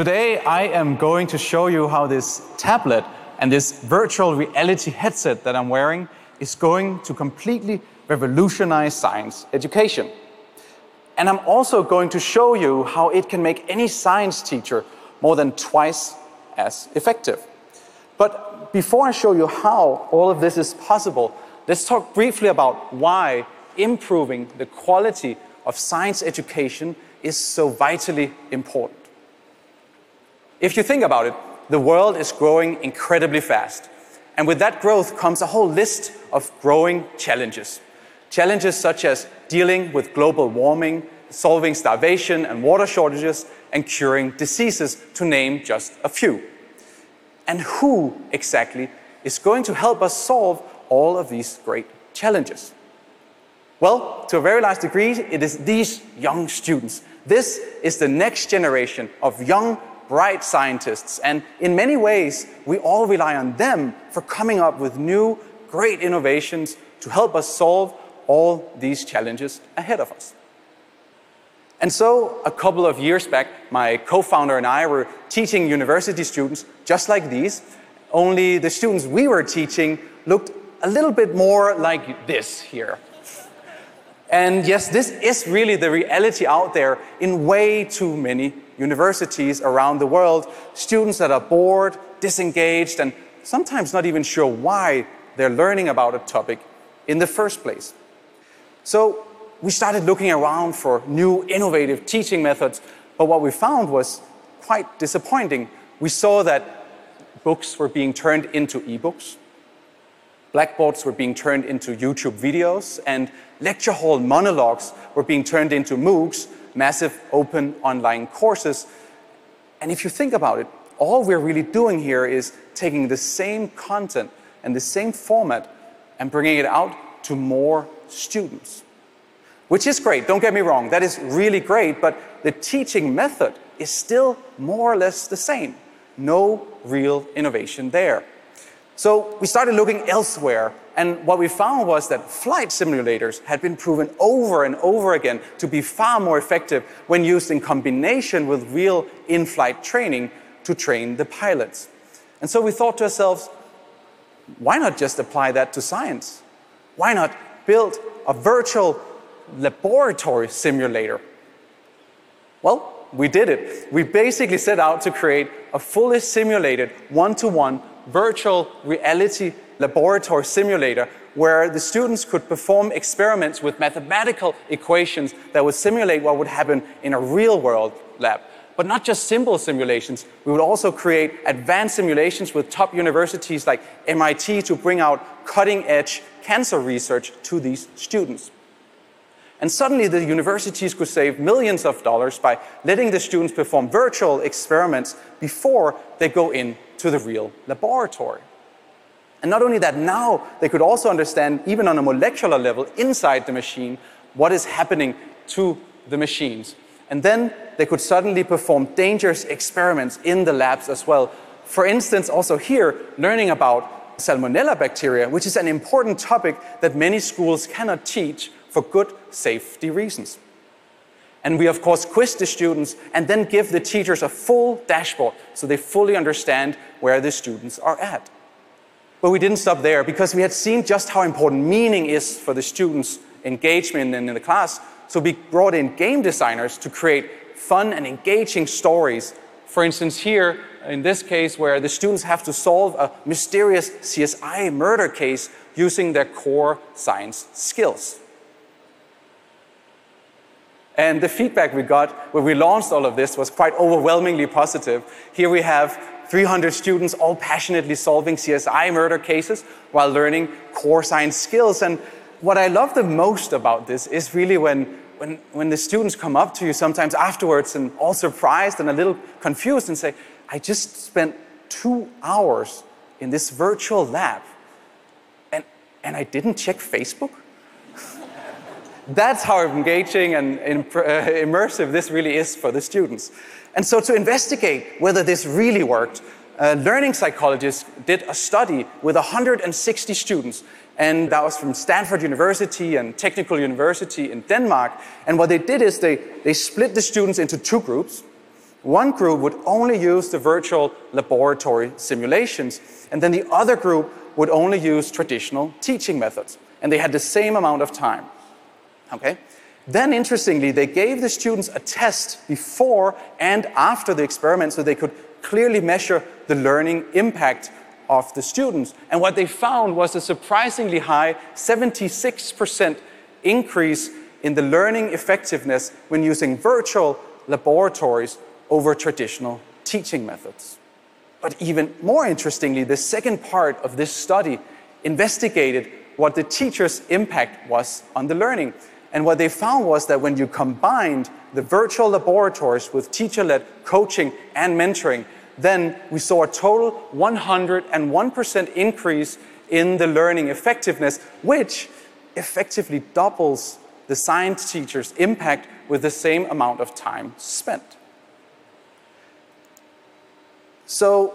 Today, I am going to show you how this tablet and this virtual reality headset that I'm wearing is going to completely revolutionize science education. And I'm also going to show you how it can make any science teacher more than twice as effective. But before I show you how all of this is possible, let's talk briefly about why improving the quality of science education is so vitally important. If you think about it, the world is growing incredibly fast. And with that growth comes a whole list of growing challenges. Challenges such as dealing with global warming, solving starvation and water shortages, and curing diseases, to name just a few. And who exactly is going to help us solve all of these great challenges? Well, to a very large degree, it is these young students. This is the next generation of young bright scientists. And in many ways, we all rely on them for coming up with new, great innovations to help us solve all these challenges ahead of us. And so, a couple of years back, my co founder and I were teaching university students just like these, only the students we were teaching looked a little bit more like this here. And yes, this is really the reality out there in way too many universities around the world. Students that are bored, disengaged, and sometimes not even sure why they're learning about a topic in the first place. So we started looking around for new innovative teaching methods, but what we found was quite disappointing. We saw that books were being turned into ebooks, blackboards were being turned into YouTube videos, and lecture hall monologues were being turned into MOOCs, massive open online courses. And if you think about it, all we're really doing here is taking the same content and the same format and bringing it out to more students. Which is great, don't get me wrong, that is really great, but the teaching method is still more or less the same. No real innovation there. So we started looking elsewhere, and what we found was that flight simulators had been proven over and over again to be far more effective when used in combination with real in flight training to train the pilots. And so we thought to ourselves, why not just apply that to science? Why not build a virtual laboratory simulator? Well, we did it. We basically set out to create a fully simulated one to one virtual reality laboratory simulator where the students could perform experiments with mathematical equations that would simulate what would happen in a real world lab. But not just simple simulations, we would also create advanced simulations with top universities like MIT to bring out cutting edge cancer research to these students. And suddenly the universities could save millions of dollars by letting the students perform virtual experiments before they go into the real laboratory. And not only that, now they could also understand, even on a molecular level inside the machine, what is happening to the machines. And then they could suddenly perform dangerous experiments in the labs as well. For instance, also here, learning about salmonella bacteria, which is an important topic that many schools cannot teach for good safety reasons. And we, of course, quiz the students and then give the teachers a full dashboard so they fully understand where the students are at. But we didn't stop there because we had seen just how important meaning is for the students' engagement in the class. So we brought in game designers to create fun and engaging stories. For instance, here, in this case, where the students have to solve a mysterious CSI murder case using their core science skills. And the feedback we got when we launched all of this was quite overwhelmingly positive. Here we have 300 students all passionately solving CSI murder cases while learning core science skills. And what I love the most about this is really when, when, when the students come up to you sometimes afterwards and all surprised and a little confused and say, I just spent two hours in this virtual lab and, and I didn't check Facebook? That's how engaging and uh, immersive this really is for the students. And so to investigate whether this really worked, learning psychologists did a study with 160 students, and that was from Stanford University and Technical University in Denmark. And what they did is they, they split the students into two groups, One group would only use the virtual laboratory simulations, and then the other group would only use traditional teaching methods. And they had the same amount of time. Okay? Then, interestingly, they gave the students a test before and after the experiment so they could clearly measure the learning impact of the students. And what they found was a surprisingly high 76% increase in the learning effectiveness when using virtual laboratories over traditional teaching methods. But even more interestingly, the second part of this study investigated what the teacher's impact was on the learning. And what they found was that when you combined the virtual laboratories with teacher led coaching and mentoring, then we saw a total 101% increase in the learning effectiveness, which effectively doubles the science teacher's impact with the same amount of time spent. So,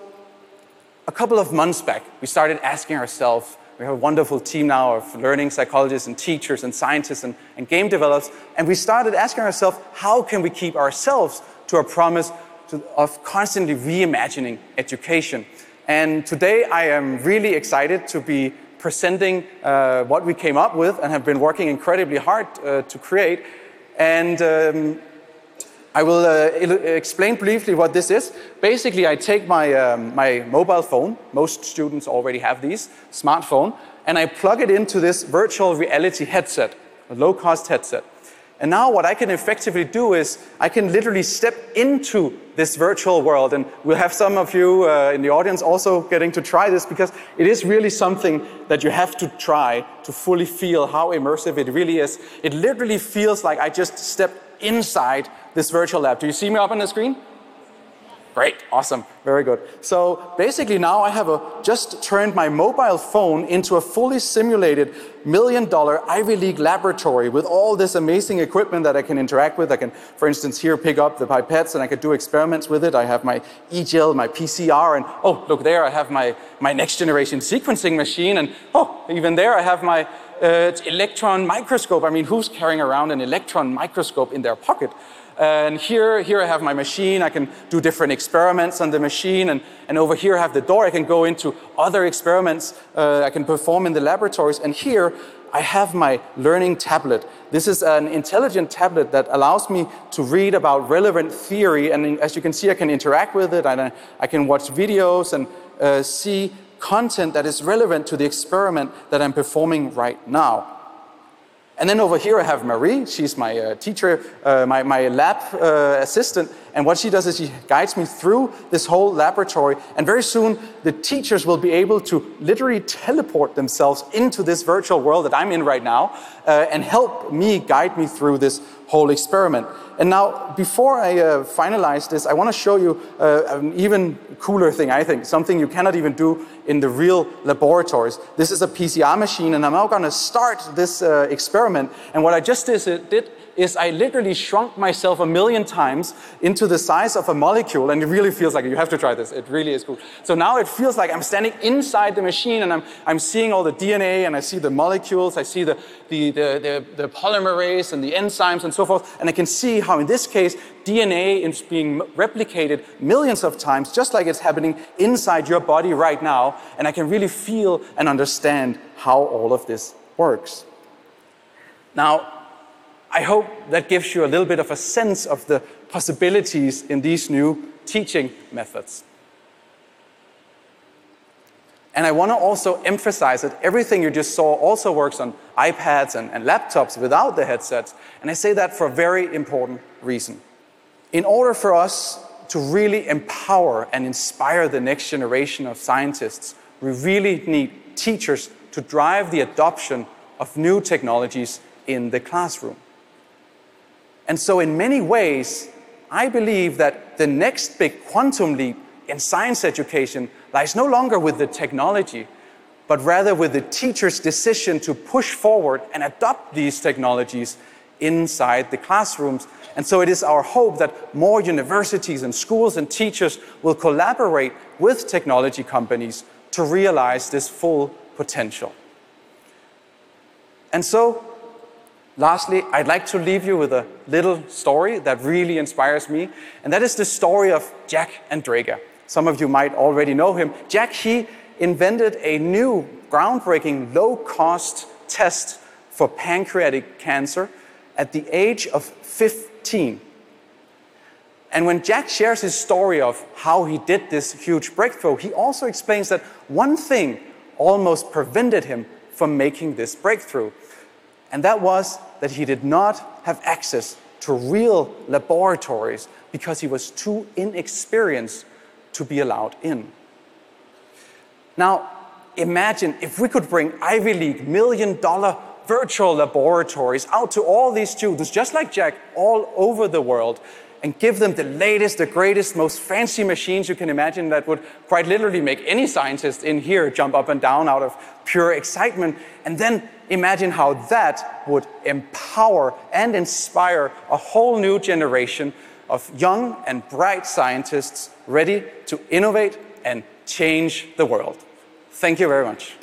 a couple of months back, we started asking ourselves we have a wonderful team now of learning psychologists and teachers and scientists and, and game developers. And we started asking ourselves, how can we keep ourselves to our promise to, of constantly reimagining education? And today I am really excited to be presenting uh, what we came up with and have been working incredibly hard uh, to create. And um, I will uh, explain briefly what this is. Basically, I take my, um, my mobile phone, most students already have these, smartphone, and I plug it into this virtual reality headset, a low cost headset. And now, what I can effectively do is I can literally step into this virtual world. And we'll have some of you uh, in the audience also getting to try this because it is really something that you have to try to fully feel how immersive it really is. It literally feels like I just stepped inside this virtual lab. Do you see me up on the screen? Great, awesome, very good. So basically now I have a, just turned my mobile phone into a fully simulated million dollar Ivy League laboratory with all this amazing equipment that I can interact with. I can, for instance, here pick up the pipettes and I could do experiments with it. I have my eGel, my PCR, and oh, look there, I have my, my next generation sequencing machine, and oh, even there I have my uh, electron microscope. I mean, who's carrying around an electron microscope in their pocket? And here, here I have my machine. I can do different experiments on the machine. And, and over here I have the door. I can go into other experiments uh, I can perform in the laboratories. And here I have my learning tablet. This is an intelligent tablet that allows me to read about relevant theory. And as you can see, I can interact with it. And I can watch videos and uh, see content that is relevant to the experiment that I'm performing right now. And then over here I have Marie. She's my uh, teacher, uh, my, my lab uh, assistant. And what she does is she guides me through this whole laboratory. And very soon the teachers will be able to literally teleport themselves into this virtual world that I'm in right now uh, and help me guide me through this whole experiment. And now, before I uh, finalize this, I want to show you uh, an even cooler thing, I think, something you cannot even do in the real laboratories. This is a PCR machine, and I'm now going to start this uh, experiment. And what I just did, did is I literally shrunk myself a million times into the size of a molecule, and it really feels like you have to try this. It really is cool. So now it feels like I'm standing inside the machine, and I'm, I'm seeing all the DNA, and I see the molecules, I see the, the, the, the, the polymerase and the enzymes and so forth, and I can see how, in this case, DNA is being replicated millions of times, just like it's happening inside your body right now, and I can really feel and understand how all of this works. Now, I hope that gives you a little bit of a sense of the possibilities in these new teaching methods. And I want to also emphasize that everything you just saw also works on iPads and, and, laptops without the headsets. And I say that for a very important reason. In order for us to really empower and inspire the next generation of scientists, we really need teachers to drive the adoption of new technologies in the classroom. And so, in many ways, I believe that the next big quantum leap in science education lies no longer with the technology, but rather with the teacher's decision to push forward and adopt these technologies inside the classrooms. And so it is our hope that more universities and schools and teachers will collaborate with technology companies to realize this full potential. And so Lastly, I'd like to leave you with a little story that really inspires me, and that is the story of Jack Andraka. Some of you might already know him. Jack, he invented a new groundbreaking low cost test for pancreatic cancer at the age of 15. And when Jack shares his story of how he did this huge breakthrough, he also explains that one thing almost prevented him from making this breakthrough. And that was that he did not have access to real laboratories because he was too inexperienced to be allowed in. Now, imagine if we could bring Ivy League million dollar virtual laboratories out to all these students, just like Jack, all over the world, and give them the latest, the greatest, most fancy machines you can imagine that would quite literally make any scientist in here jump up and down out of pure excitement. And then imagine how that would empower and inspire a whole new generation of young and bright scientists ready to innovate and change the world. Thank you very much.